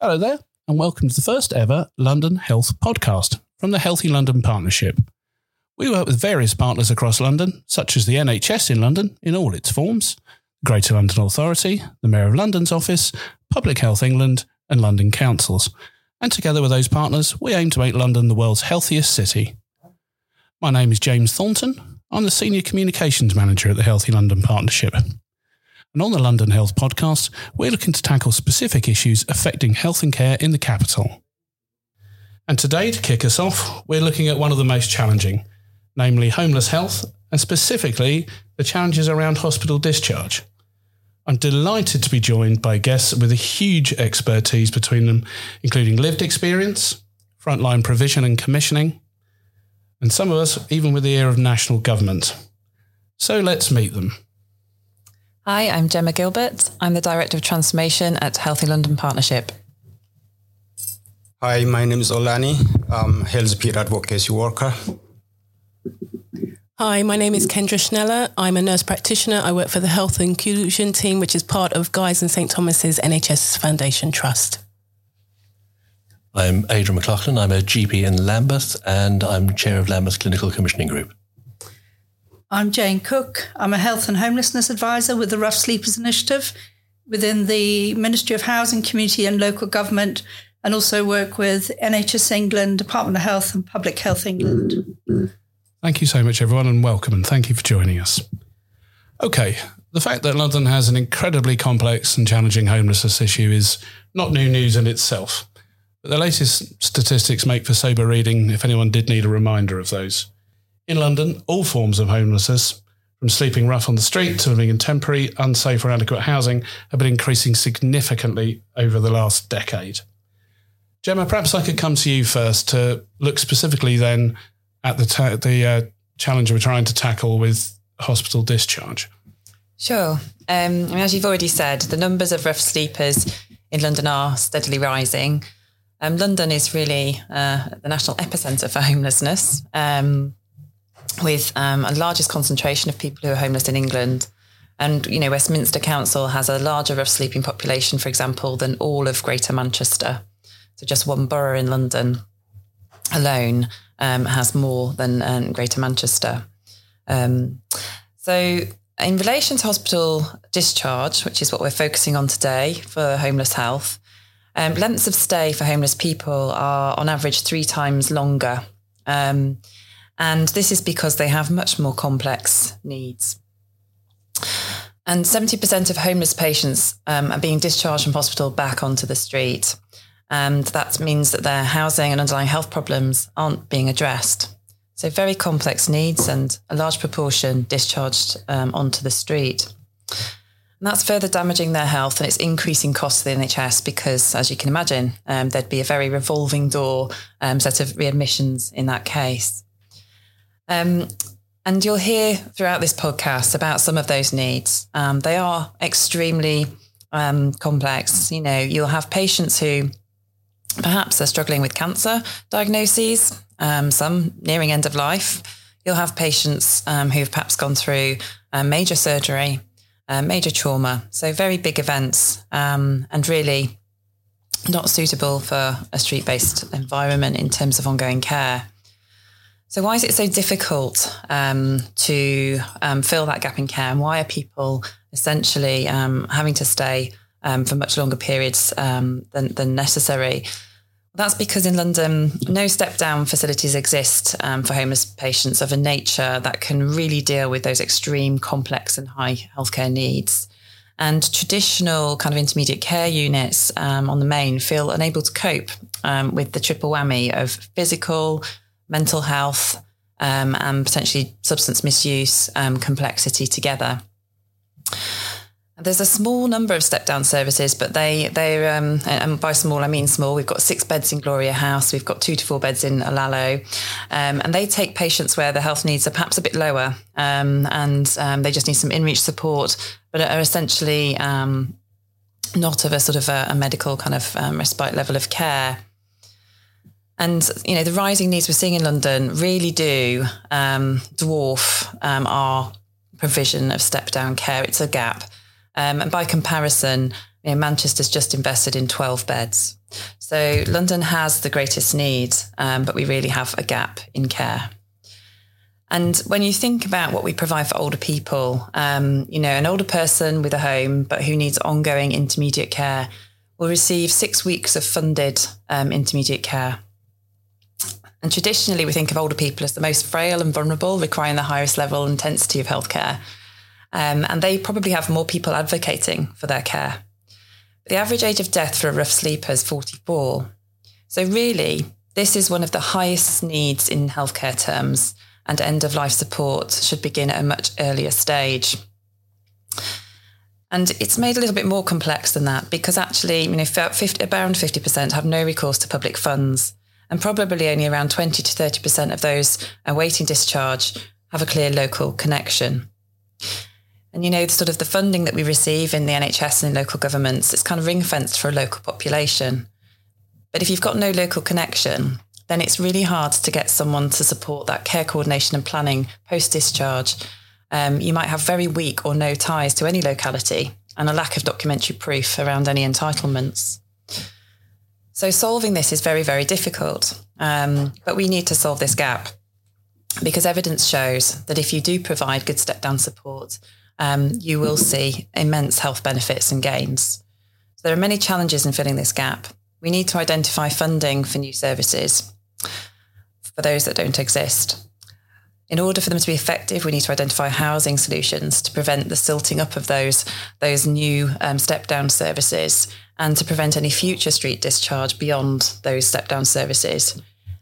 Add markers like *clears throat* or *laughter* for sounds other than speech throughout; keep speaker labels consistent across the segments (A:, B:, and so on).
A: Hello there, and welcome to the first ever London Health podcast from the Healthy London Partnership. We work with various partners across London, such as the NHS in London in all its forms, Greater London Authority, the Mayor of London's office, Public Health England, and London councils. And together with those partners, we aim to make London the world's healthiest city. My name is James Thornton. I'm the Senior Communications Manager at the Healthy London Partnership. And on the London Health podcast, we're looking to tackle specific issues affecting health and care in the capital. And today, to kick us off, we're looking at one of the most challenging, namely homeless health, and specifically the challenges around hospital discharge. I'm delighted to be joined by guests with a huge expertise between them, including lived experience, frontline provision and commissioning, and some of us even with the ear of national government. So let's meet them.
B: Hi, I'm Gemma Gilbert. I'm the Director of Transformation at Healthy London Partnership.
C: Hi, my name is Olani. I'm Health Peer Advocacy Worker.
D: Hi, my name is Kendra Schneller. I'm a nurse practitioner. I work for the Health Inclusion Team, which is part of Guy's and St Thomas's NHS Foundation Trust.
E: I'm Adrian McLaughlin. I'm a GP in Lambeth and I'm chair of Lambeth Clinical Commissioning Group.
F: I'm Jane Cook. I'm a health and homelessness advisor with the Rough Sleepers Initiative within the Ministry of Housing, Community and Local Government, and also work with NHS England, Department of Health, and Public Health England.
A: Thank you so much, everyone, and welcome, and thank you for joining us. Okay, the fact that London has an incredibly complex and challenging homelessness issue is not new news in itself. But the latest statistics make for sober reading if anyone did need a reminder of those. In London, all forms of homelessness, from sleeping rough on the street to living in temporary, unsafe, or inadequate housing, have been increasing significantly over the last decade. Gemma, perhaps I could come to you first to look specifically then at the ta- the uh, challenge we're trying to tackle with hospital discharge?
B: Sure. Um, I mean, as you've already said, the numbers of rough sleepers in London are steadily rising. Um, London is really uh, the national epicenter for homelessness, um, with um, a largest concentration of people who are homeless in England. And you know, Westminster Council has a larger rough sleeping population, for example, than all of Greater Manchester. So just one borough in London alone um, has more than um, Greater Manchester. Um, so, in relation to hospital discharge, which is what we're focusing on today for homeless health, um, lengths of stay for homeless people are on average three times longer. Um, and this is because they have much more complex needs. And 70% of homeless patients um, are being discharged from hospital back onto the street. And that means that their housing and underlying health problems aren't being addressed. So, very complex needs and a large proportion discharged um, onto the street. And that's further damaging their health and it's increasing costs to the NHS because, as you can imagine, um, there'd be a very revolving door um, set of readmissions in that case. Um, and you'll hear throughout this podcast about some of those needs. Um, they are extremely um, complex. You know, you'll have patients who perhaps are struggling with cancer diagnoses, um, some nearing end of life. You'll have patients um, who've perhaps gone through uh, major surgery, uh, major trauma, so very big events, um, and really not suitable for a street based environment in terms of ongoing care. So, why is it so difficult um, to um, fill that gap in care? And why are people essentially um, having to stay um, for much longer periods um, than, than necessary. That's because in London, no step down facilities exist um, for homeless patients of a nature that can really deal with those extreme, complex, and high healthcare needs. And traditional kind of intermediate care units on the main feel unable to cope with the triple whammy of physical, mental health, um, and potentially substance misuse um, complexity together. There's a small number of step down services, but they they um, and by small I mean small. We've got six beds in Gloria House. We've got two to four beds in Alalo, um, and they take patients where the health needs are perhaps a bit lower, um, and um, they just need some in reach support, but are essentially um, not of a sort of a, a medical kind of um, respite level of care. And you know the rising needs we're seeing in London really do dwarf our provision of step down care. It's a gap. Um, and by comparison, You know, Manchester's just invested in 12 beds. So London has the greatest need, um, but we really have a gap in care. And when you think about what we provide for older people, um, you know, an older person with a home but who needs ongoing intermediate care will receive six weeks of funded um, intermediate care. And traditionally, we think of older people as the most frail and vulnerable, requiring the highest level and intensity of healthcare. Um, and they probably have more people advocating for their care. The average age of death for a rough sleeper is 44. So, really, this is one of the highest needs in healthcare terms, and end of life support should begin at a much earlier stage. And it's made a little bit more complex than that because actually, you know, 50, around 50% have no recourse to public funds, and probably only around 20 to 30% of those awaiting discharge have a clear local connection. And you know, sort of the funding that we receive in the NHS and in local governments, it's kind of ring fenced for a local population. But if you've got no local connection, then it's really hard to get someone to support that care coordination and planning post discharge. Um, you might have very weak or no ties to any locality and a lack of documentary proof around any entitlements. So solving this is very, very difficult. Um, but we need to solve this gap because evidence shows that if you do provide good step down support, um, you will see immense health benefits and gains. So there are many challenges in filling this gap. We need to identify funding for new services for those that don't exist. In order for them to be effective, we need to identify housing solutions to prevent the silting up of those, those new um, step down services and to prevent any future street discharge beyond those step down services.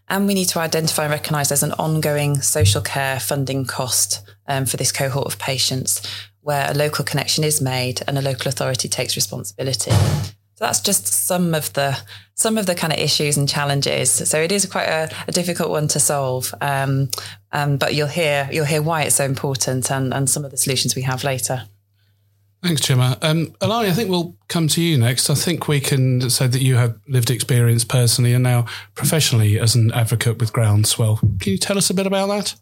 B: And we need to identify and recognise there's an ongoing social care funding cost um, for this cohort of patients where a local connection is made and a local authority takes responsibility. So that's just some of the some of the kind of issues and challenges. So it is quite a, a difficult one to solve, um, um, but you'll hear you'll hear why it's so important and, and some of the solutions we have later.
A: Thanks, Gemma. Um, Alani, I think we'll come to you next. I think we can say that you have lived experience personally and now professionally as an advocate with Groundswell. Can you tell us a bit about that?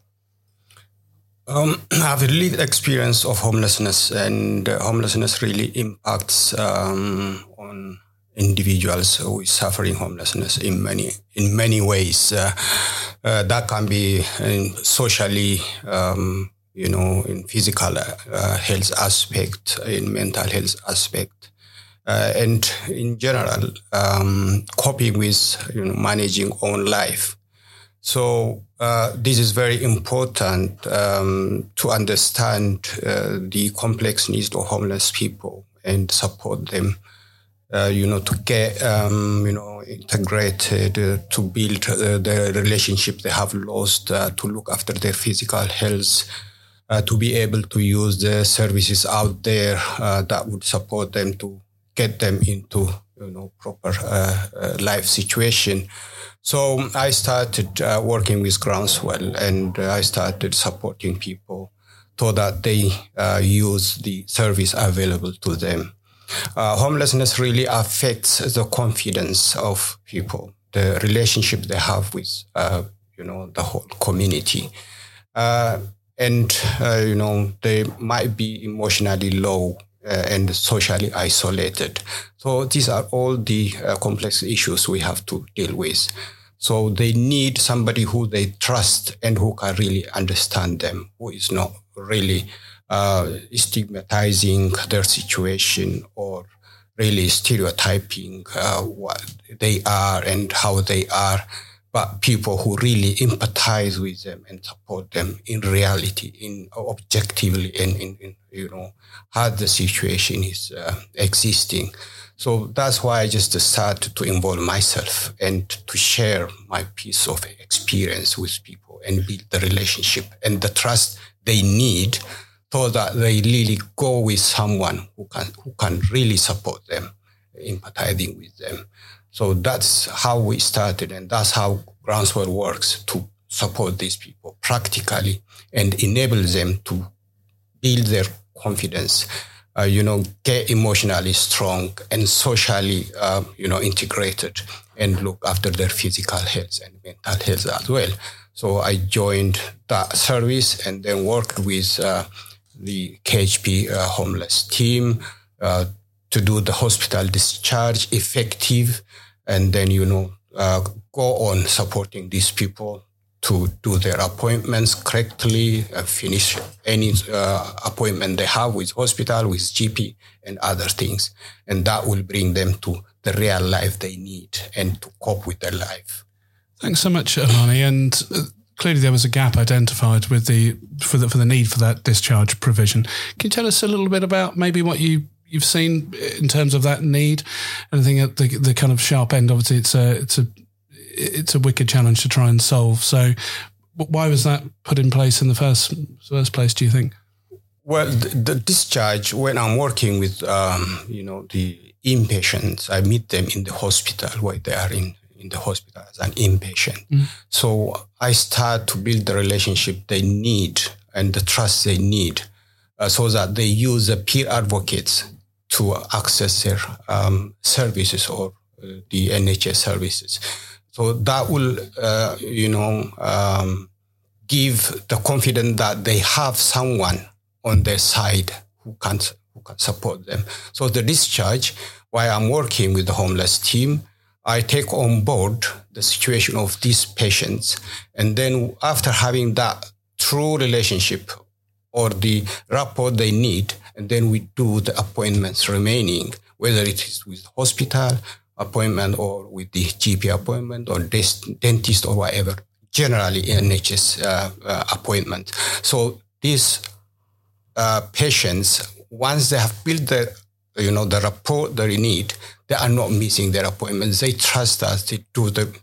C: Um, I have a lived experience of homelessness, and uh, homelessness really impacts um, on individuals who is suffering homelessness in many in many ways. Uh, uh, that can be socially, um, you know, in physical uh, health aspect, in mental health aspect. Uh, and in general, um, coping with you know, managing own life. So uh, this is very important um, to understand uh, the complex needs of homeless people and support them. Uh, you know, to get um, you know integrated, uh, to build the relationship they have lost, to look after their physical health, to be able to use the services out there that would support them to get them into you know proper life situation. So I started uh, working with Groundswell and uh, I started supporting people so that they uh, use the service available to them. Uh, homelessness really affects the confidence of people, the relationship they have with, uh, you know, the whole community. Uh, and, you know, they might be emotionally low and socially isolated. So these are all the complex issues we have to deal with. So they need somebody who they trust and who can really understand them, who is not really uh, stigmatizing their situation or really stereotyping uh, what they are and how they are, but people who really empathize with them and support them in reality, in objectively, and in, in you know how the situation is uh, existing. So that's why I just started to involve myself and to share my piece of experience with people and build the relationship and the trust they need so that they really go with someone who can, who can really support them, empathizing with them. So that's how we started and that's how Groundswell works to support these people practically and enable them to build their confidence uh, you know, get emotionally strong and socially, uh, you know, integrated and look after their physical health and mental health as well. So I joined that service and then worked with uh, the KHP uh, homeless team uh, to do the hospital discharge effective, and then you know uh, go on supporting these people to do their appointments correctly, uh, finish any uh, appointment they have with hospital, with GP, and other things, and that will bring them to the real life they need and to cope with their life.
A: Thanks so much, Alani. And uh, clearly, there was a gap identified with the for the for the need for that discharge provision. Can you tell us a little bit about maybe what you you've seen in terms of that need? Anything at the the kind of sharp end? Obviously, it's a it's a it's a wicked challenge to try and solve. So, why was that put in place in the first first place? Do you think?
C: Well, the, the discharge when I'm working with um, you know the inpatients, I meet them in the hospital where they are in in the hospital as an inpatient. Mm. So I start to build the relationship they need and the trust they need, uh, so that they use the peer advocates to access their um, services or uh, the NHS services. So that will, uh, you know, um, give the confidence that they have someone on their side who can who can support them. So the discharge, while I'm working with the homeless team, I take on board the situation of these patients, and then after having that true relationship or the rapport they need, and then we do the appointments remaining, whether it is with hospital appointment or with the GP appointment or dentist or whatever, generally NHS uh, uh, appointment. So these uh, patients, once they have built the, you know, the rapport they need, they are not missing their appointments. They trust us to do the,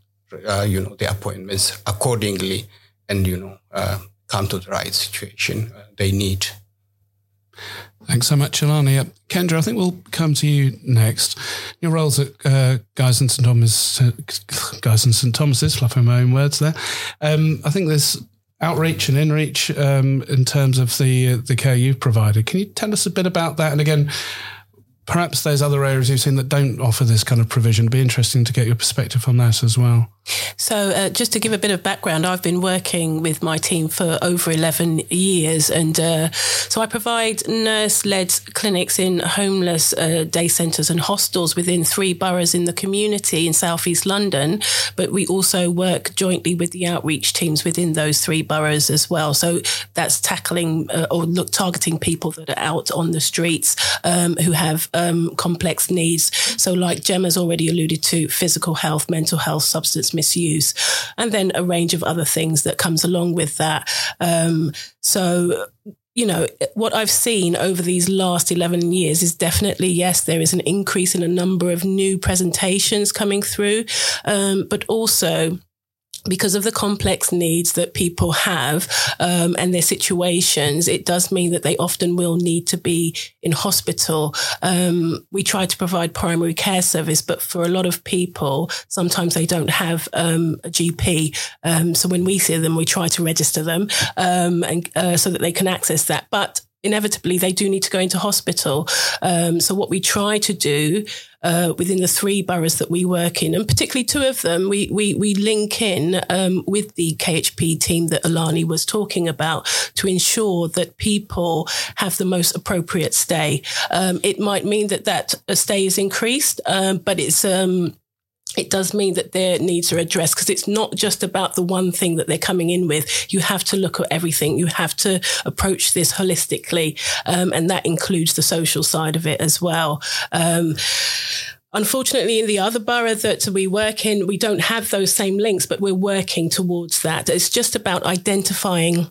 C: uh, you know, the appointments accordingly and, you know, uh, come to the right situation uh, they need.
A: Thanks so much, Alani. Uh, Kendra, I think we'll come to you next. Your roles at uh, Guy's and St Thomas, uh, *laughs* Guy's and St Thomas's, fluffing my own words there. Um, I think there's outreach and inreach um, in terms of the uh, the care you've provided. Can you tell us a bit about that? And again, perhaps there's other areas you've seen that don't offer this kind of provision. It'd be interesting to get your perspective on that as well.
D: So, uh, just to give a bit of background, I've been working with my team for over 11 years. And uh, so I provide nurse led clinics in homeless uh, day centres and hostels within three boroughs in the community in southeast London. But we also work jointly with the outreach teams within those three boroughs as well. So that's tackling uh, or look, targeting people that are out on the streets um, who have um, complex needs. So, like Gemma's already alluded to, physical health, mental health, substance misuse, and then a range of other things that comes along with that. Um, so you know, what I've seen over these last 11 years is definitely, yes, there is an increase in a number of new presentations coming through, um, but also because of the complex needs that people have um, and their situations, it does mean that they often will need to be in hospital. Um, we try to provide primary care service, but for a lot of people, sometimes they don't have um, a GP. Um, so when we see them, we try to register them um, and uh, so that they can access that. But inevitably they do need to go into hospital. Um, so what we try to do uh, within the three boroughs that we work in, and particularly two of them, we we we link in um, with the KHP team that Alani was talking about to ensure that people have the most appropriate stay. Um, it might mean that that stay is increased, um, but it's um, it does mean that their needs are addressed because it's not just about the one thing that they're coming in with. You have to look at everything. You have to approach this holistically. Um, and that includes the social side of it as well. Um, Unfortunately, in the other borough that we work in, we don't have those same links, but we're working towards that. It's just about identifying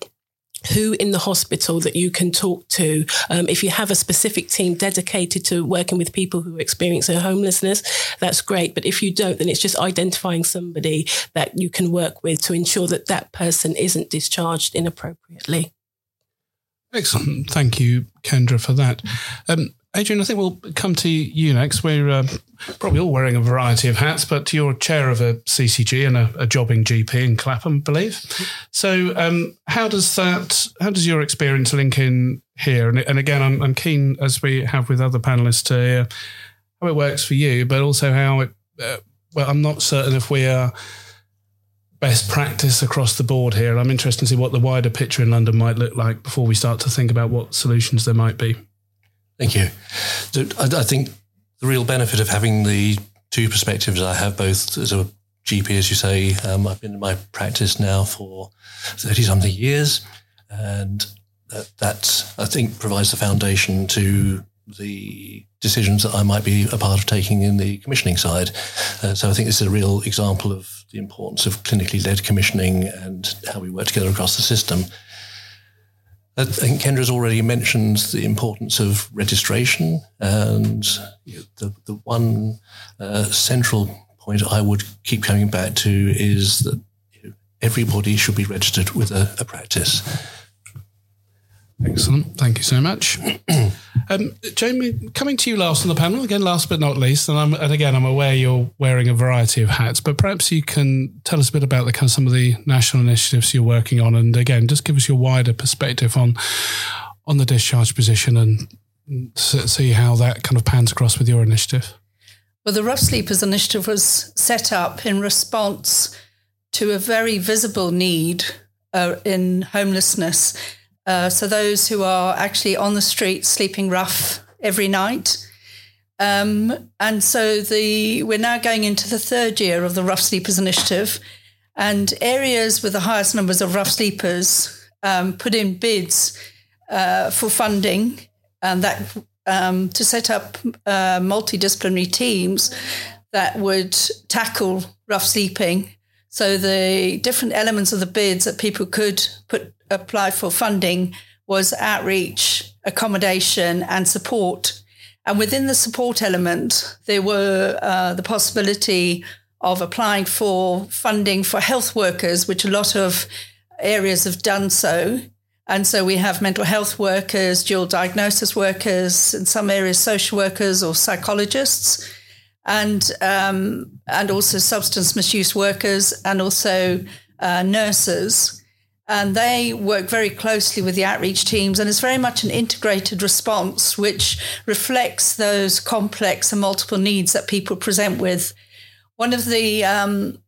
D: who in the hospital that you can talk to. Um, if you have a specific team dedicated to working with people who are experiencing homelessness, that's great. But if you don't, then it's just identifying somebody that you can work with to ensure that that person isn't discharged inappropriately.
A: Excellent. Thank you, Kendra, for that. Um, Adrian, I think we'll come to you next. We're uh, probably all wearing a variety of hats, but you're chair of a CCG and a, a jobbing GP in Clapham, I believe. So, um, how does that? How does your experience link in here? And, and again, I'm, I'm, keen, as we have with other panelists, to hear how it works for you, but also how it. Uh, well, I'm not certain if we are best practice across the board here. I'm interested to see what the wider picture in London might look like before we start to think about what solutions there might be.
E: Thank you. I, think the real benefit of having the two perspectives I have, both as a GP, as you say. Um, I've been in my practice now for 30 something years, and that, that, I think, provides the foundation to the decisions that I might be a part of taking in the commissioning side. Uh, so I think this is a real example of the importance of clinically led commissioning and how we work together across the system. I think Kendra's already mentioned the importance of registration, and the, the one uh, central point I would keep coming back to is that everybody should be registered with a, a practice.
A: Excellent. Thank you so much. *clears throat* um, Jamie, coming to you last on the panel, again, last but not least, and, I'm, and again, I'm aware you're wearing a variety of hats, but perhaps you can tell us a bit about the kind of some of the national initiatives you're working on, and again, just give us your wider perspective on on the discharge position and see how that kind of pans across with your initiative.
F: Well, the Rough Sleepers Initiative was set up in response to a very visible need uh, in homelessness uh, so those who are actually on the street sleeping rough every night. Um, and so the we're now going into the third year of the Rough Sleepers Initiative, and areas with the highest numbers of rough sleepers um, put in bids uh, for funding, and that um, to set up uh, multidisciplinary teams that would tackle rough sleeping. So the different elements of the bids that people could put apply for funding was outreach, accommodation, and support. And within the support element, there were uh, the possibility of applying for funding for health workers, which a lot of areas have done so. And so we have mental health workers, dual diagnosis workers, in some areas, social workers or psychologists, and um, and also substance misuse workers, and also uh, nurses and they work very closely with the outreach teams and it's very much an integrated response which reflects those complex and multiple needs that people present with. One of the um,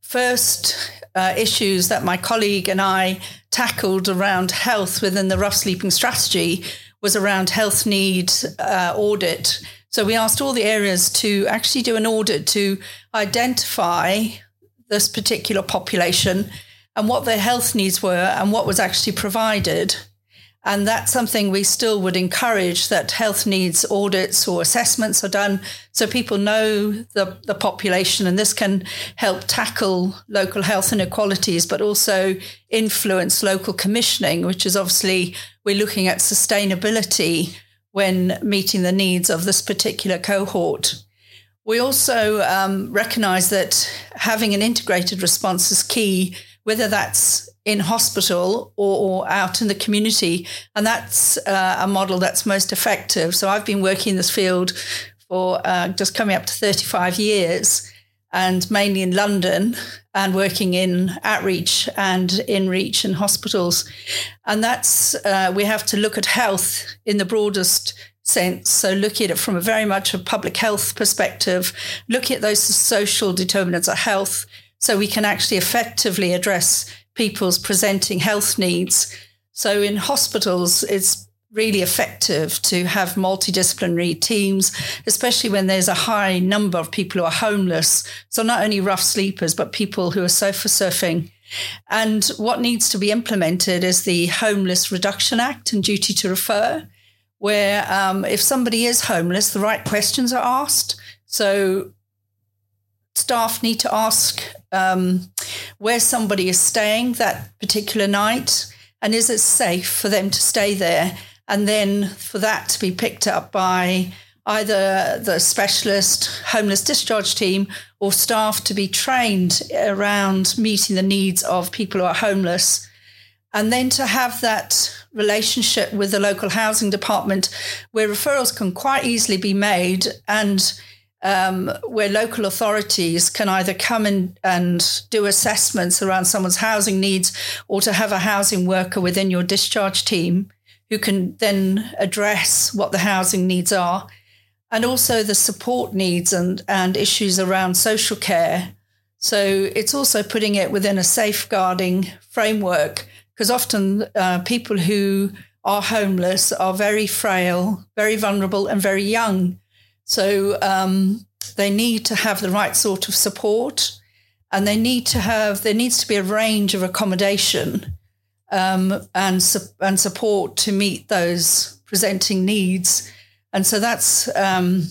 F: first uh, issues that my colleague and i tackled around health within the rough sleeping strategy was around health need uh, audit. So we asked all the areas to actually do an audit to identify this particular population and what their health needs were and what was actually provided. And that's something we still would encourage that health needs audits or assessments are done so people know the, the population. And this can help tackle local health inequalities, but also influence local commissioning, which is obviously we're looking at sustainability when meeting the needs of this particular cohort. We also um, recognize that having an integrated response is key whether that's in hospital or, or out in the community. And that's uh, a model that's most effective. So I've been working in this field for uh, just coming up to 35 years and mainly in London and working in outreach and in reach in hospitals. And that's, uh, we have to look at health in the broadest sense. So looking at it from a very much a public health perspective, looking at those social determinants of health, so we can actually effectively address people's presenting health needs. So in hospitals, it's really effective to have multidisciplinary teams, especially when there's a high number of people who are homeless. So not only rough sleepers, but people who are sofa surfing. And what needs to be implemented is the Homeless Reduction Act and duty to refer, where um, if somebody is homeless, the right questions are asked. So staff need to ask um, where somebody is staying that particular night and is it safe for them to stay there? And then for that to be picked up by either the specialist homeless discharge team or staff to be trained around meeting the needs of people who are homeless. And then to have that relationship with the local housing department where referrals can quite easily be made and um, where local authorities can either come in and do assessments around someone's housing needs or to have a housing worker within your discharge team who can then address what the housing needs are and also the support needs and, and issues around social care. So it's also putting it within a safeguarding framework because often uh, people who are homeless are very frail, very vulnerable, and very young. So um, they need to have the right sort of support, and they need to have there needs to be a range of accommodation um, and and support to meet those presenting needs. And so that's um,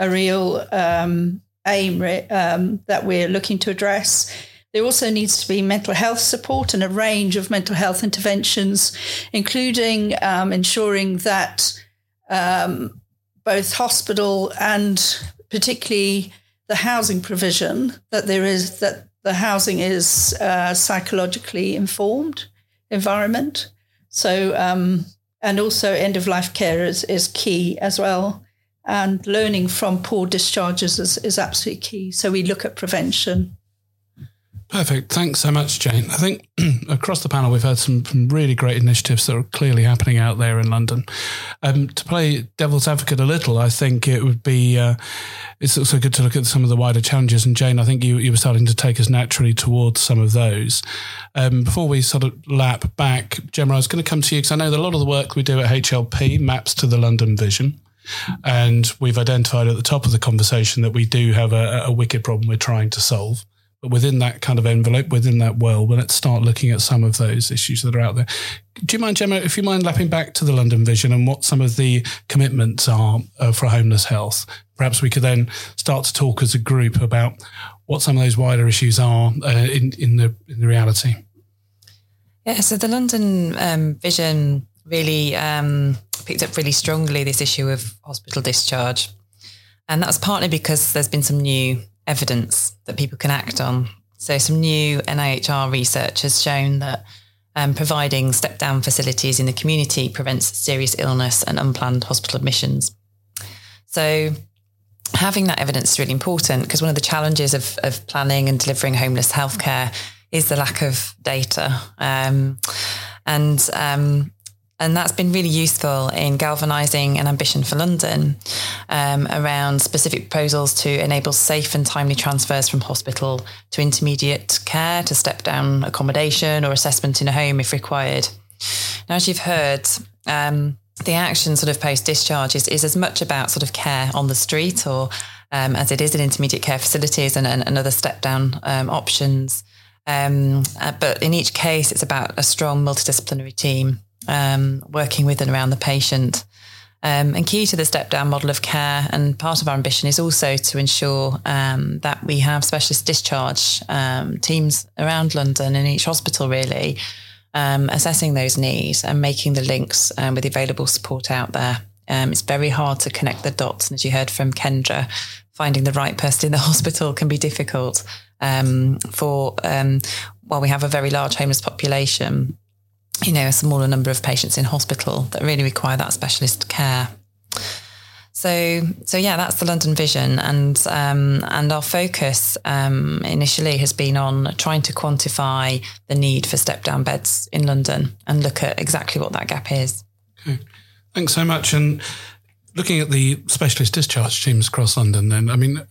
F: a real um, aim um, that we're looking to address. There also needs to be mental health support and a range of mental health interventions, including um, ensuring that um, both hospital and particularly the housing provision that there is that the housing is uh, psychologically informed environment. So um, and also end of life care is, is key as well. And learning from poor discharges is, is absolutely key. So we look at prevention.
A: Perfect. Thanks so much, Jane. I think *clears throat* across the panel, we've had some, some, really great initiatives that are clearly happening out there in London. Um, to play devil's advocate a little, I think it would be, uh, it's also good to look at some of the wider challenges. And Jane, I think you, you were starting to take us naturally towards some of those. Um, before we sort of lap back, Gemma, I was going to come to you because I know that a lot of the work we do at HLP maps to the London vision. And we've identified at the top of the conversation that we do have a, a wicked problem we're trying to solve. But within that kind of envelope, within that world, well, let's start looking at some of those issues that are out there. Do you mind, Gemma, if you mind lapping back to the London Vision and what some of the commitments are uh, for homeless health? Perhaps we could then start to talk as a group about what some of those wider issues are uh, in, in, the, in the reality.
B: Yeah, so the London um, Vision really um, picked up really strongly this issue of hospital discharge. And that's partly because there's been some new evidence that people can act on. So, some new NIHR research has shown that um, providing step down facilities in the community prevents serious illness and unplanned hospital admissions. So, having that evidence is really important because one of the challenges of, of planning and delivering homeless healthcare is the lack of data. Um, and um, and that's been really useful in galvanising an ambition for London um, around specific proposals to enable safe and timely transfers from hospital to intermediate care to step down accommodation or assessment in a home if required. Now, as you've heard, um, the action sort of post discharge is, is as much about sort of care on the street or um, as it is in intermediate care facilities and, and, and other step down um, options. Um, uh, but in each case, it's about a strong multidisciplinary team um, working with and around the patient. Um, and key to the step down model of care, and part of our ambition is also to ensure um, that we have specialist discharge um, teams around London in each hospital, really, um, assessing those needs and making the links um, with the available support out there. it's very hard to connect the dots. And as you heard from Kendra, finding the right person in the *laughs* hospital can be difficult for, while we have a very large homeless population, you know, a smaller number of patients in hospital that really require that specialist care. So, so yeah, that's the London Vision, and um, and our focus um, initially has been on trying to quantify the need for step down beds in London and look at exactly what that gap is.
A: Okay, thanks so much. And looking at the specialist discharge teams across London, then I mean,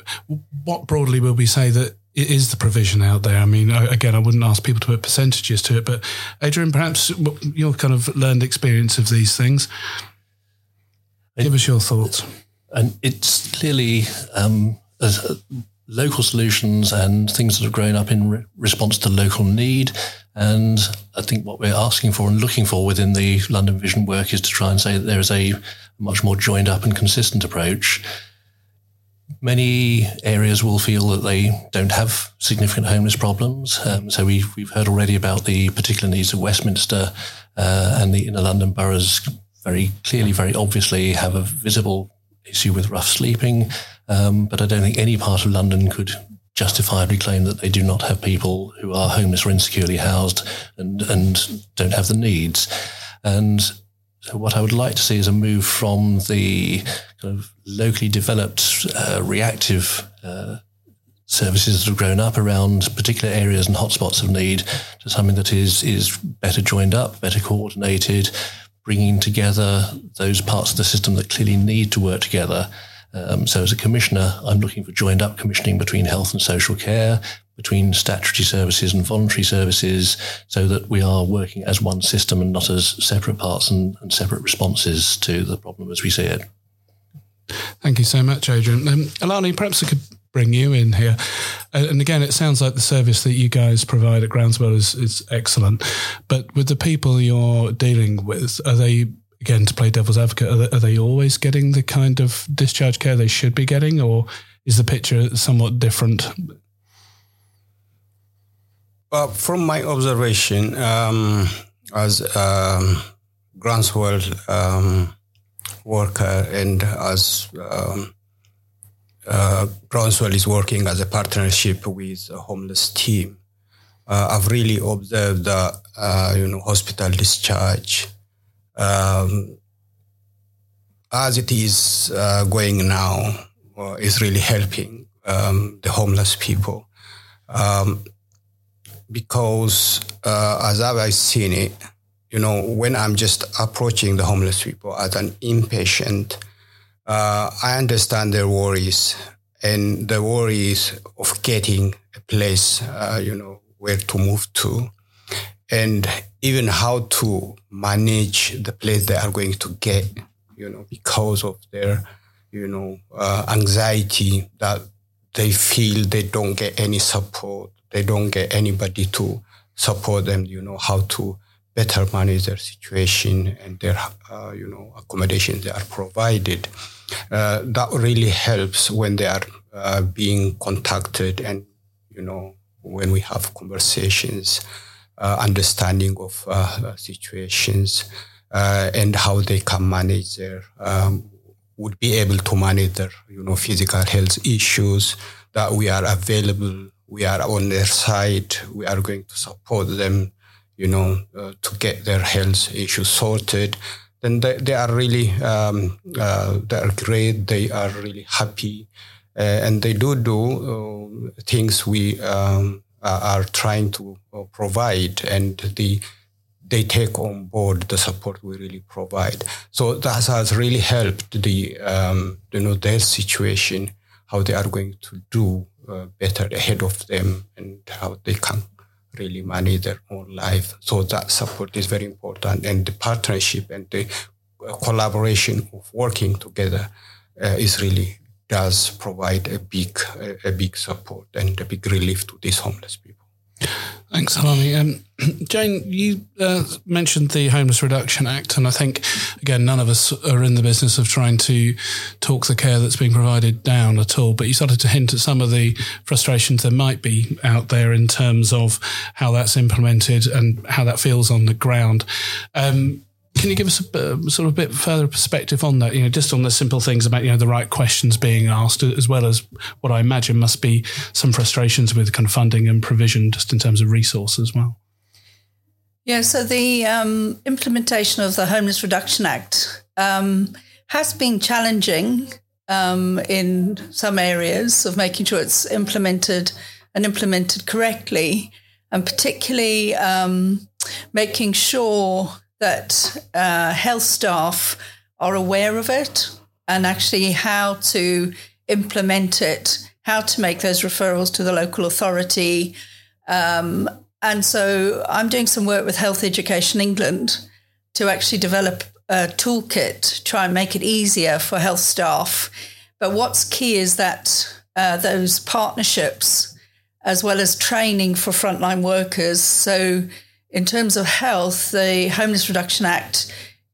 A: what broadly will we say that it is the provision out there. I mean, again, I wouldn't ask people to put percentages to it, but Adrian, perhaps your kind of learned experience of these things. Give us your thoughts.
E: And it's clearly um, uh, local solutions and things that have grown up in re- response to local need. And I think what we're asking for and looking for within the London Vision work is to try and say that there is a much more joined up and consistent approach Many areas will feel that they don't have significant homeless problems. Um, so we've, we've heard already about the particular needs of Westminster uh, and the inner London boroughs very clearly, very obviously have a visible issue with rough sleeping. Um, but I don't think any part of London could justifiably claim that they do not have people who are homeless or insecurely housed and, and don't have the needs. And so what I would like to see is a move from the kind of locally developed uh, reactive uh, services that have grown up around particular areas and hotspots of need to something that is is better joined up, better coordinated, bringing together those parts of the system that clearly need to work together. Um, so as a commissioner, I'm looking for joined up commissioning between health and social care, between statutory services and voluntary services so that we are working as one system and not as separate parts and, and separate responses to the problem as we see it.
A: Thank you so much, Adrian. Um, Alani, perhaps I could bring you in here. Uh, and again, it sounds like the service that you guys provide at Groundswell is, is excellent. But with the people you're dealing with, are they, again, to play devil's advocate, are they, are they always getting the kind of discharge care they should be getting? Or is the picture somewhat different?
C: Uh, from my observation, um, as um, Groundswell um, worker and as um, uh, Groundswell is working as a partnership with a homeless team, uh, I've really observed that uh, you know hospital discharge. Um, as it is uh, going now uh, is really helping um, the homeless people. Um, because uh, as I've seen it, you know, when I'm just approaching the homeless people as an inpatient, uh, I understand their worries and the worries of getting a place, uh, you know, where to move to, and even how to manage the place they are going to get, you know, because of their, you know, uh, anxiety that they feel they don't get any support, they don't get anybody to support them, you know, how to better manage their situation and their, uh, you know, accommodations they are provided. Uh, that really helps when they are uh, being contacted and, you know, when we have conversations, uh, understanding of uh, situations uh, and how they can manage their, um, would be able to manage their, you know, physical health issues that we are available. We are on their side. We are going to support them you know, uh, to get their health issues sorted, then they, they are really um, uh, they are great. They are really happy, uh, and they do do uh, things we um, are trying to uh, provide, and the they take on board the support we really provide. So that has really helped the um, you know their situation, how they are going to do better ahead of them, and how they can really manage their own life. So that support is very important, and the partnership and the collaboration of working together uh, is really does provide a big a, a, big support and a big relief to these homeless people.
A: Thanks, Alani. Um, *clears throat* Jane, you uh, mentioned the Homeless Reduction Act, and I think, again, none of us are in the business of trying to talk the care that's being provided down at all. But you started to hint at some of the frustrations there might be out there in terms of how that's implemented and how that feels on the ground. Um, can you give us a sort of bit further perspective on that? You know, just on the simple things about you know the right questions being asked, as well as what I imagine must be some frustrations with kind of funding and provision, just in terms of resource as well.
F: Yeah, so the um, implementation of the Homeless Reduction Act um, has been challenging um, in some areas of making sure it's implemented and implemented correctly, and particularly um, making sure that uh, health staff are aware of it and actually how to implement it, how to make those referrals to the local authority. Um, and so I'm doing some work with Health Education England to actually develop a toolkit try and make it easier for health staff. But what's key is that uh, those partnerships, as well as training for frontline workers. So in terms of health, the Homeless Reduction Act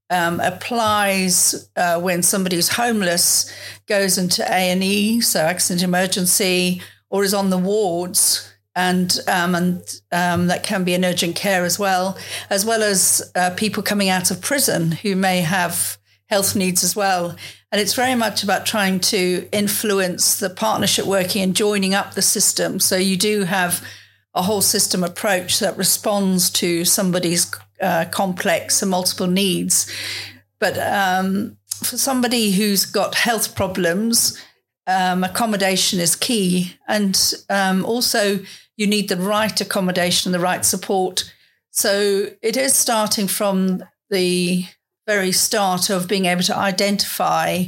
F: um, applies uh, when somebody who's homeless goes into A and E, so accident emergency, or is on the wards, and um, and um, that can be an urgent care as well, as well as uh, people coming out of prison who may have health needs as well. And it's very much about trying to influence the partnership working and joining up the system. So you do have a whole system approach that responds to somebody's uh, complex and multiple needs. But um, for somebody who's got health problems, um, accommodation is key. And um, also, you need the right accommodation, the right support. So it is starting from the very start of being able to identify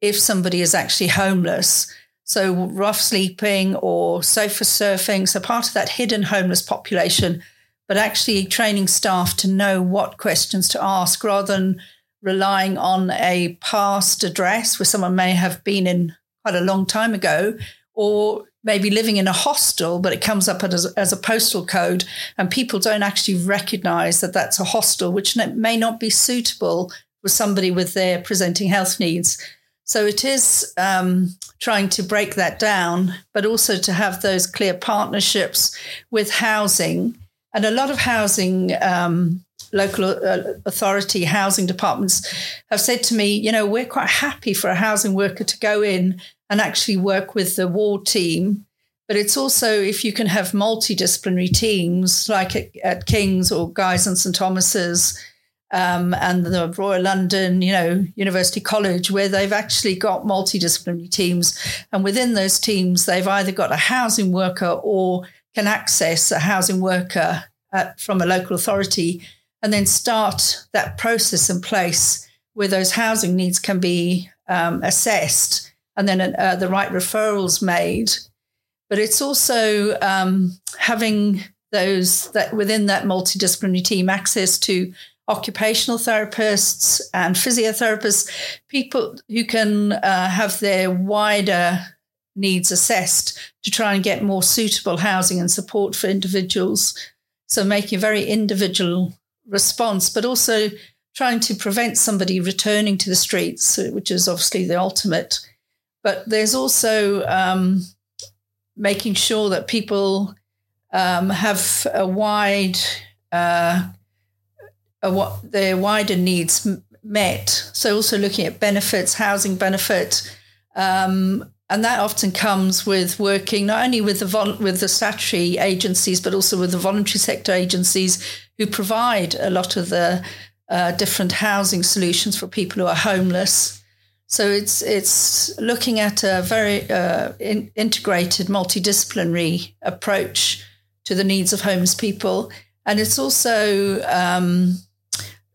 F: if somebody is actually homeless so, rough sleeping or sofa surfing. So, part of that hidden homeless population, but actually training staff to know what questions to ask rather than relying on a past address where someone may have been in quite a long time ago, or maybe living in a hostel, but it comes up as, as a postal code, and people don't actually recognize that that's a hostel, which may not be suitable for somebody with their presenting health needs. So it is um, trying to break that down, but also to have those clear partnerships with housing. And a lot of housing, um, local uh, authority housing departments have said to me, you know, we're quite happy for a housing worker to go in and actually work with the ward team. But it's also if you can have multidisciplinary teams like at, at King's or Guy's and St Thomas's um, and the Royal London, you know, University College, where they've actually got multidisciplinary teams. And within those teams, they've either got a housing worker or can access a housing worker at, from a local authority and then start that process in place where those housing needs can be um, assessed and then uh, the right referrals made. But it's also um, having those that within that multidisciplinary team access to occupational therapists and physiotherapists, people who can uh, have their wider needs assessed to try and get more suitable housing and support for individuals. So making a very individual response, but also trying to prevent somebody returning to the streets, which is obviously the ultimate but there's also um, making sure that people um, have a wide, uh, what their wider needs met. So also looking at benefits, housing benefit, um, and that often comes with working not only with the vol- with the statutory agencies, but also with the voluntary sector agencies who provide a lot of the uh, different housing solutions for people who are homeless. So it's it's looking at a very uh, in, integrated, multidisciplinary approach to the needs of homeless people, and it's also um,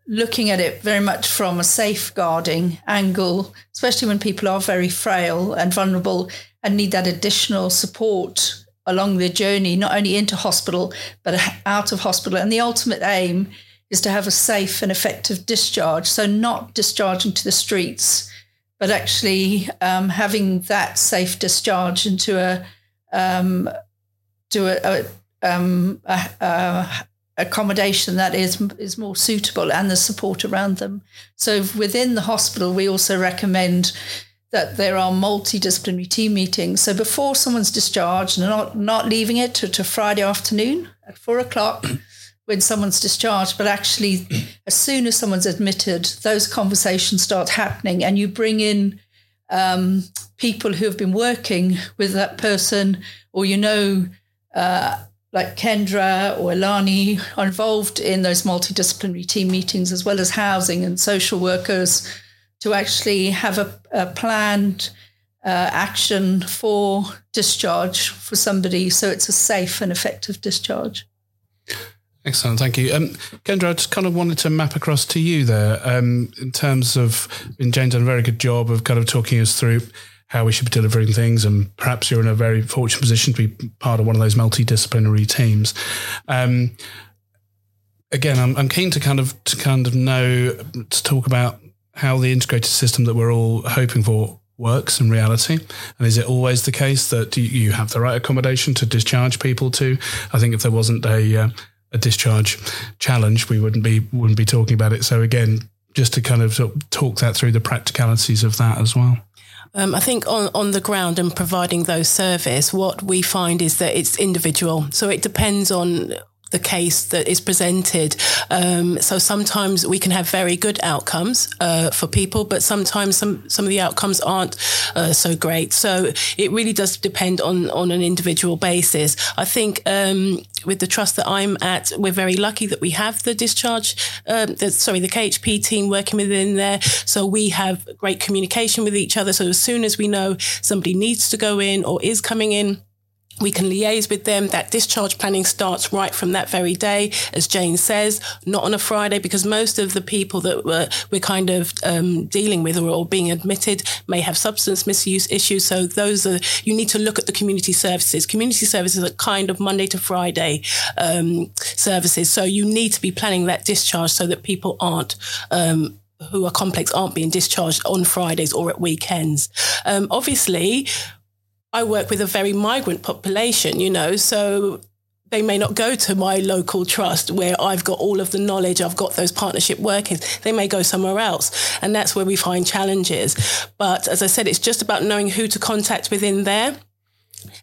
F: looking at it very much from a safeguarding angle, especially when people are very frail and vulnerable and need that additional support along their journey, not only into hospital but out of hospital. And the ultimate aim is to have a safe and effective discharge, so not discharging to the streets but actually um, having that safe discharge into a um, to a, a, um, a, a, accommodation that is is more suitable and the support around them. So within the hospital, we also recommend that there are multidisciplinary team meetings. So before someone's discharged, not not leaving it to, to Friday afternoon at four o'clock *clears throat* when someone's discharged, but actually, *clears throat* as soon as someone's admitted, those conversations start happening, and you bring in um, people who have been working with that person, or you know, uh, like Kendra or Ilani, are involved in those multidisciplinary team meetings, as well as housing and social workers, to actually have a, a planned uh, action for discharge for somebody, so it's a safe and effective discharge.
A: Excellent, thank you. Um, Kendra, I just kind of wanted to map across to you there um, in terms of, and Jane's done a very good job of kind of talking us through how we should be delivering things, and perhaps you're in a very fortunate position to be part of one of those multidisciplinary teams. Um, again, I'm, I'm keen to kind of to kind of know to talk about how the integrated system that we're all hoping for works in reality? And is it always the case that you have the right accommodation to discharge people to? I think if there wasn't a uh, a discharge challenge, we wouldn't be wouldn't be talking about it. So again, just to kind of talk that through the practicalities of that as well.
D: Um, I think on, on the ground and providing those service, what we find is that it's individual. So it depends on the case that is presented. Um, so sometimes we can have very good outcomes uh, for people, but sometimes some some of the outcomes aren't uh, so great. So it really does depend on on an individual basis. I think um, with the trust that I'm at, we're very lucky that we have the discharge, um, the, sorry, the KHP team working within there. So we have great communication with each other. So as soon as we know somebody needs to go in or is coming in we can liaise with them. That discharge planning starts right from that very day, as Jane says, not on a Friday, because most of the people that we're, we're kind of um, dealing with or, or being admitted may have substance misuse issues. So those are, you need to look at the community services. Community services are kind of Monday to Friday um, services. So you need to be planning that discharge so that people aren't um, who are complex aren't being discharged on Fridays or at weekends. Um, obviously, I work with a very migrant population, you know, so they may not go to my local trust where I've got all of the knowledge, I've got those partnership workings. They may go somewhere else. And that's where we find challenges. But as I said, it's just about knowing who to contact within there.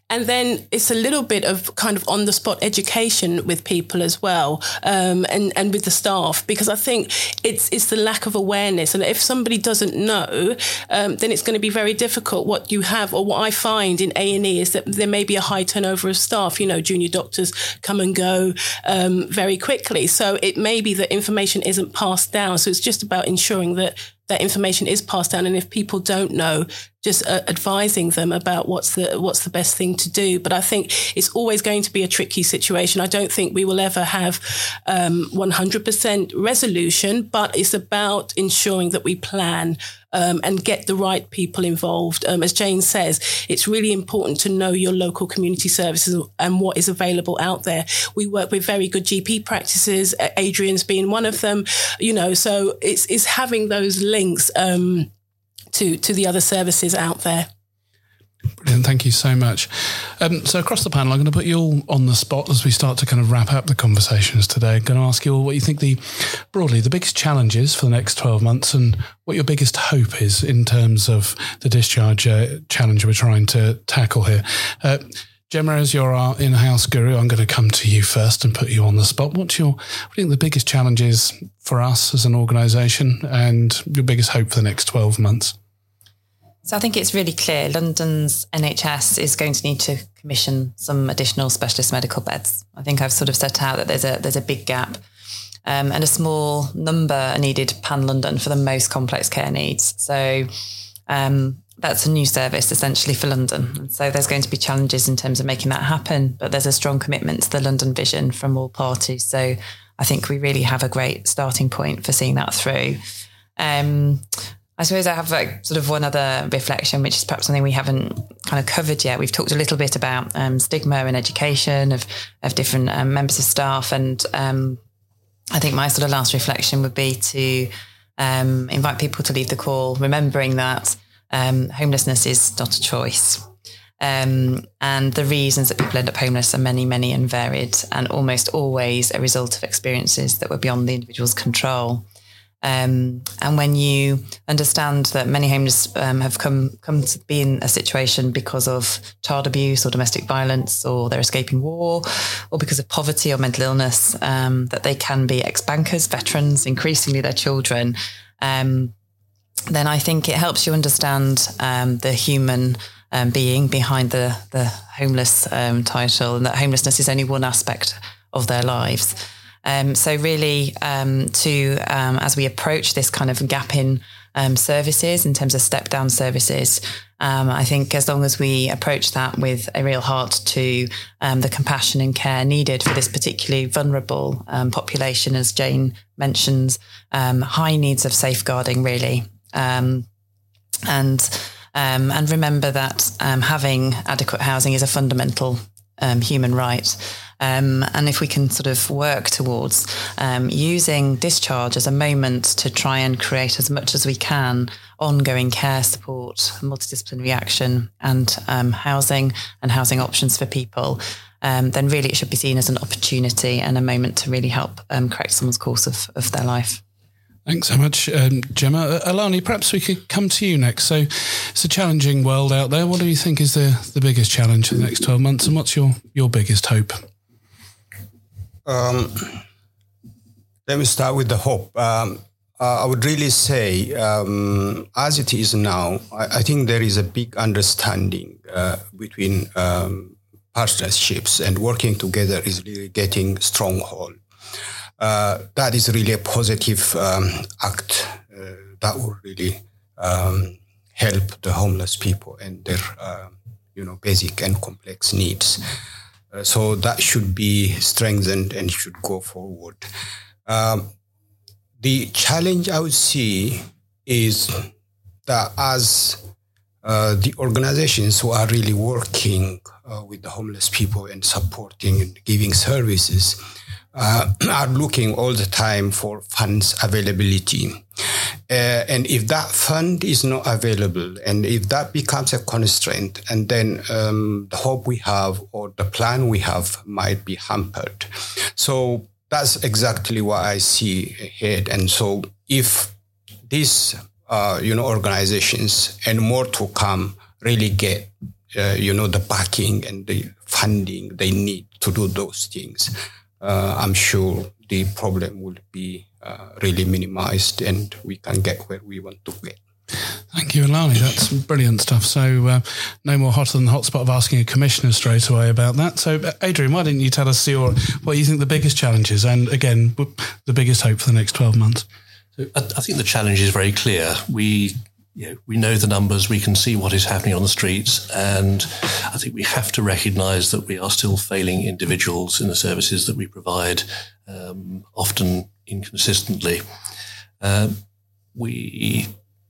D: And then it's a little bit of kind of on the spot education with people as well, um, and and with the staff because I think it's it's the lack of awareness, and if somebody doesn't know, um, then it's going to be very difficult. What you have, or what I find in A and E, is that there may be a high turnover of staff. You know, junior doctors come and go um, very quickly, so it may be that information isn't passed down. So it's just about ensuring that that information is passed down. And if people don't know, just uh, advising them about what's the what's the best thing to do. But I think it's always going to be a tricky situation. I don't think we will ever have um, 100% resolution, but it's about ensuring that we plan um, and get the right people involved. Um, as Jane says, it's really important to know your local community services and what is available out there. We work with very good GP practices, Adrian's being one of them, you know, so it's, it's having those links um, to, to the other services out there.
A: Brilliant. Thank you so much. Um, so, across the panel, I'm going to put you all on the spot as we start to kind of wrap up the conversations today. I'm going to ask you all what you think the broadly the biggest challenges for the next 12 months and what your biggest hope is in terms of the discharge uh, challenge we're trying to tackle here. Uh, Gemma, as you're our in-house guru, I'm going to come to you first and put you on the spot. What's your, what do you think the biggest challenges for us as an organisation and your biggest hope for the next 12 months?
B: So I think it's really clear London's NHS is going to need to commission some additional specialist medical beds. I think I've sort of set out that there's a there's a big gap. Um, and a small number are needed pan London for the most complex care needs. So um, that's a new service essentially for London. And so there's going to be challenges in terms of making that happen, but there's a strong commitment to the London vision from all parties. So I think we really have a great starting point for seeing that through. Um, I suppose I have like sort of one other reflection, which is perhaps something we haven't kind of covered yet. We've talked a little bit about um, stigma in education of of different um, members of staff, and um, I think my sort of last reflection would be to um, invite people to leave the call, remembering that um, homelessness is not a choice. Um, and the reasons that people end up homeless are many, many and varied, and almost always a result of experiences that were beyond the individual's control. Um, and when you understand that many homeless um, have come come to be in a situation because of child abuse or domestic violence, or they're escaping war, or because of poverty or mental illness, um, that they can be ex-bankers, veterans, increasingly their children, um, then I think it helps you understand um, the human um, being behind the the homeless title, and that homelessness is only one aspect of their lives. Um, so really, um, to um, as we approach this kind of gap in um, services in terms of step down services, um, I think as long as we approach that with a real heart to um, the compassion and care needed for this particularly vulnerable population, as Jane mentions, high needs of safeguarding really, and and remember that having adequate housing is a fundamental human right. Um, and if we can sort of work towards um, using discharge as a moment to try and create as much as we can ongoing care support, multidisciplinary action, and um, housing and housing options for people, um, then really it should be seen as an opportunity and a moment to really help um, correct someone's course of, of their life.
A: Thanks so much, um, Gemma. Uh, Alani, perhaps we could come to you next. So it's a challenging world out there. What do you think is the, the biggest challenge for the next 12 months and what's your, your biggest hope?
C: Um, let me start with the hope. Um, uh, I would really say, um, as it is now, I, I, think there is a big understanding uh, between um, partnerships and working together is really getting stronghold. Uh, that is really a positive um, act uh, that will really um, help the homeless people and their, uh, you know, basic and complex needs. Uh, so that should be strengthened and should go forward. Um, the challenge I would see is that as uh, the organizations who are really working uh, with the homeless people and supporting and giving services uh, *clears throat* are looking all the time for funds availability. Uh, and if that fund is not available, and if that becomes a constraint, and then um, the hope we have or the plan we have might be hampered. So that's exactly what I see ahead. And so if these, uh, you know, organizations and more to come really get, uh, you know, the backing and the funding they need to do those things, I'm sure the problem will be uh, really minimized and we can get where we want to get.
A: Thank you, Alani. That's brilliant stuff. So, uh, no more hotter than the hotspot of asking a commissioner straight away about that. So, uh, Adrian, why didn't you tell us your what you think the biggest challenges and again the biggest hope for the next twelve months?
E: I, I think the challenge is very clear. We you know, we know the numbers, we can see what is happening on the streets, and I think we have to recognise that we are still failing individuals in the services that we provide, um, often inconsistently. Um, we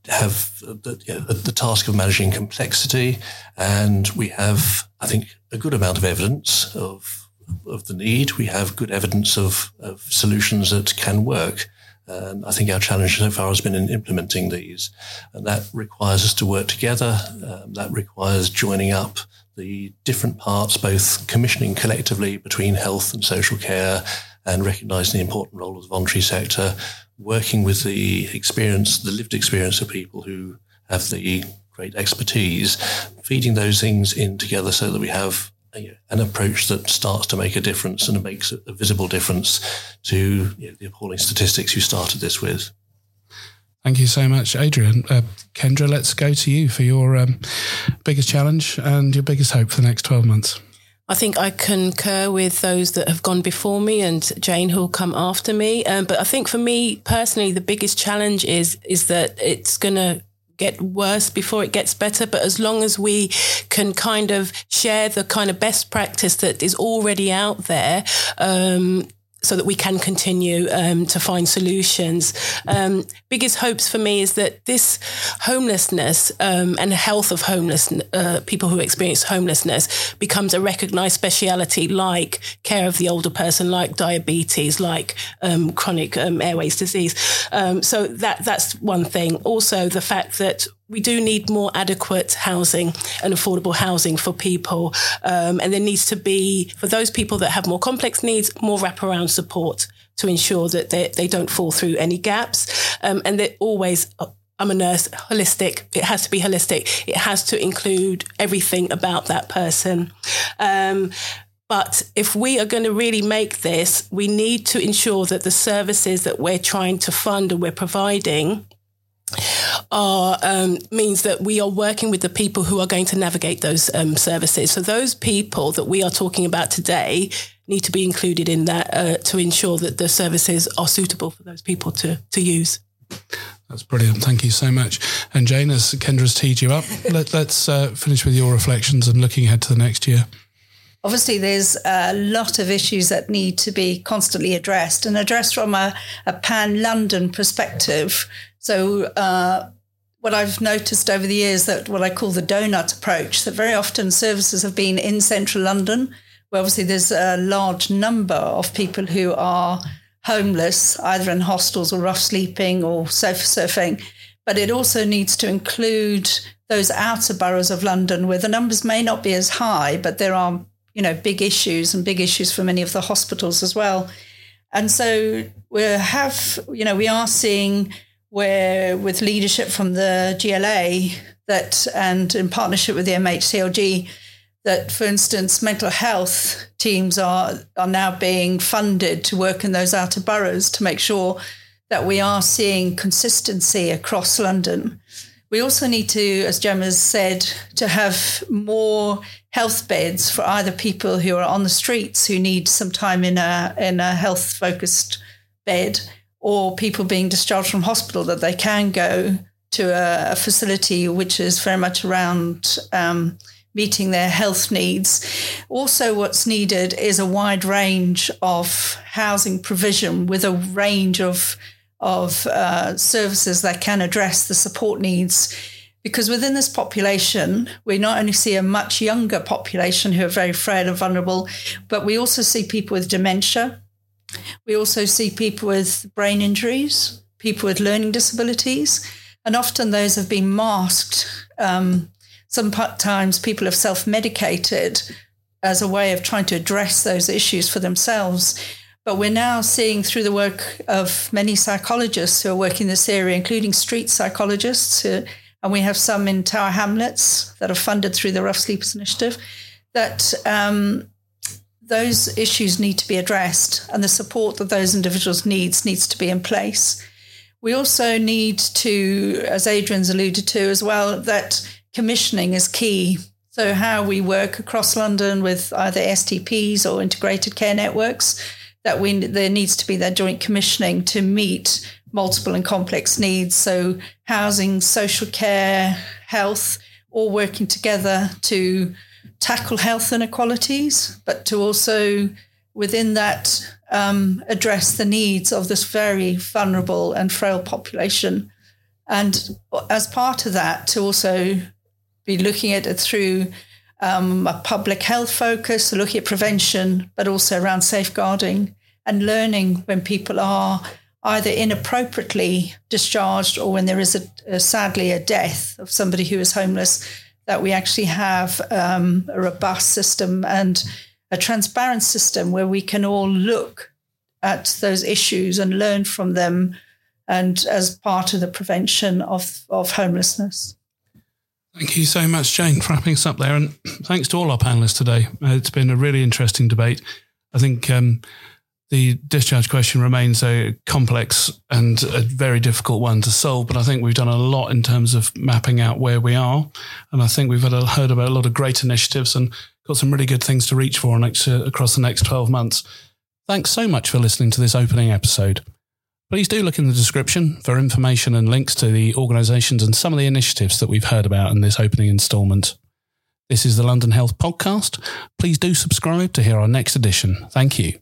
E: have the, you know, the, task of managing complexity, and we have, I think, a good amount of evidence of of the need. We have good evidence of, of solutions that can work. And I think our challenge so far has been in implementing these, and that requires us to work together. Um, that requires joining up the different parts, both commissioning collectively between health and social care, and recognising the important role of the voluntary sector, working with the experience, the lived experience of people who have the great expertise, feeding those things in together so that we have a, an approach that starts to make a difference and makes a visible difference to you know, the appalling statistics you started this with.
A: Thank you so much, Adrian. Uh, Kendra, let's go to you for your um, biggest challenge and your biggest hope for the next 12 months.
D: I think I concur with those that have gone before me and Jane who will come after me. Um, but I think for me personally, the biggest challenge is is that it's going to get worse before it gets better. But as long as we can kind of share the kind of best practice that is already out there, um, so that we can continue um, to find solutions. Um, biggest hopes for me is that this homelessness um, and health of homeless uh, people who experience homelessness becomes a recognised speciality, like care of the older person, like diabetes, like um, chronic um, airways disease. Um, so that that's one thing. Also, the fact that we do need more adequate housing and affordable housing for people. Um, and there needs to be, for those people that have more complex needs, more wraparound support to ensure that they, they don't fall through any gaps. Um, and that always, I'm a nurse, holistic. It has to be holistic. It has to include everything about that person. Um, but if we are going to really make this, we need to ensure that the services that we're trying to fund and we're providing are um, means that we are working with the people who are going to navigate those um, services. So those people that we are talking about today need to be included in that uh, to ensure that the services are suitable for those people to to use.
A: That's brilliant. Thank you so much. And Jane, as Kendra's teed you up, *laughs* let, us uh, finish with your reflections and looking ahead to the next year.
F: Obviously, there's a lot of issues that need to be constantly addressed and addressed from a, a pan London perspective. So, uh, what I've noticed over the years that what I call the donut approach, that very often services have been in central London, where obviously there's a large number of people who are homeless, either in hostels or rough sleeping or sofa surfing. But it also needs to include those outer boroughs of London where the numbers may not be as high, but there are you know, big issues and big issues for many of the hospitals as well. And so we have, you know, we are seeing where with leadership from the GLA that, and in partnership with the MHCLG, that, for instance, mental health teams are are now being funded to work in those outer boroughs to make sure that we are seeing consistency across London. We also need to, as Gemma said, to have more health beds for either people who are on the streets who need some time in a in a health focused bed or people being discharged from hospital that they can go to a, a facility which is very much around um, meeting their health needs. Also, what's needed is a wide range of housing provision with a range of of uh, services that can address the support needs because within this population, we not only see a much younger population who are very frail and vulnerable, but we also see people with dementia. We also see people with brain injuries. people with learning disabilities. And often those have been masked. Um, sometimes people have self medicated as a way of trying to address those issues for themselves. But we're now seeing through the work of many psychologists who are working in this area, including street psychologists, who, and we have some in Tower Hamlets that are funded through the Rough Sleepers Initiative, that um, those issues need to be addressed and the support that those individuals needs needs to be in place. We also need to, as Adrian's alluded to as well, that commissioning is key. So how we work across London with either STPs or integrated care networks, that we there needs to be that joint commissioning to meet multiple and complex needs. So housing, social care, health, all working together to tackle health inequalities, but to also within that um, address the needs of this very vulnerable and frail population. And as part of that, to also be looking at it through um, a public health focus, looking at prevention, but also around safeguarding and learning when people are either inappropriately discharged or when there is a, a sadly a death of somebody who is homeless that we actually have um, a robust system and a transparent system where we can all look at those issues and learn from them and as part of the prevention of, of homelessness.
A: Thank you so much, Jane, for wrapping us up there. And *clears throat* thanks to all our panelists today. Uh, it's been a really interesting debate. I think um, the discharge question remains a complex and a very difficult one to solve, but I think we've done a lot in terms of mapping out where we are. And I think we've a, heard about a lot of great initiatives and got some really good things to reach for next, uh, across the next 12 months. Thanks so much for listening to this opening episode. Please do look in the description for information and links to the organisations and some of the initiatives that we've heard about in this opening instalment. This is the London Health Podcast. Please do subscribe to hear our next edition. Thank you.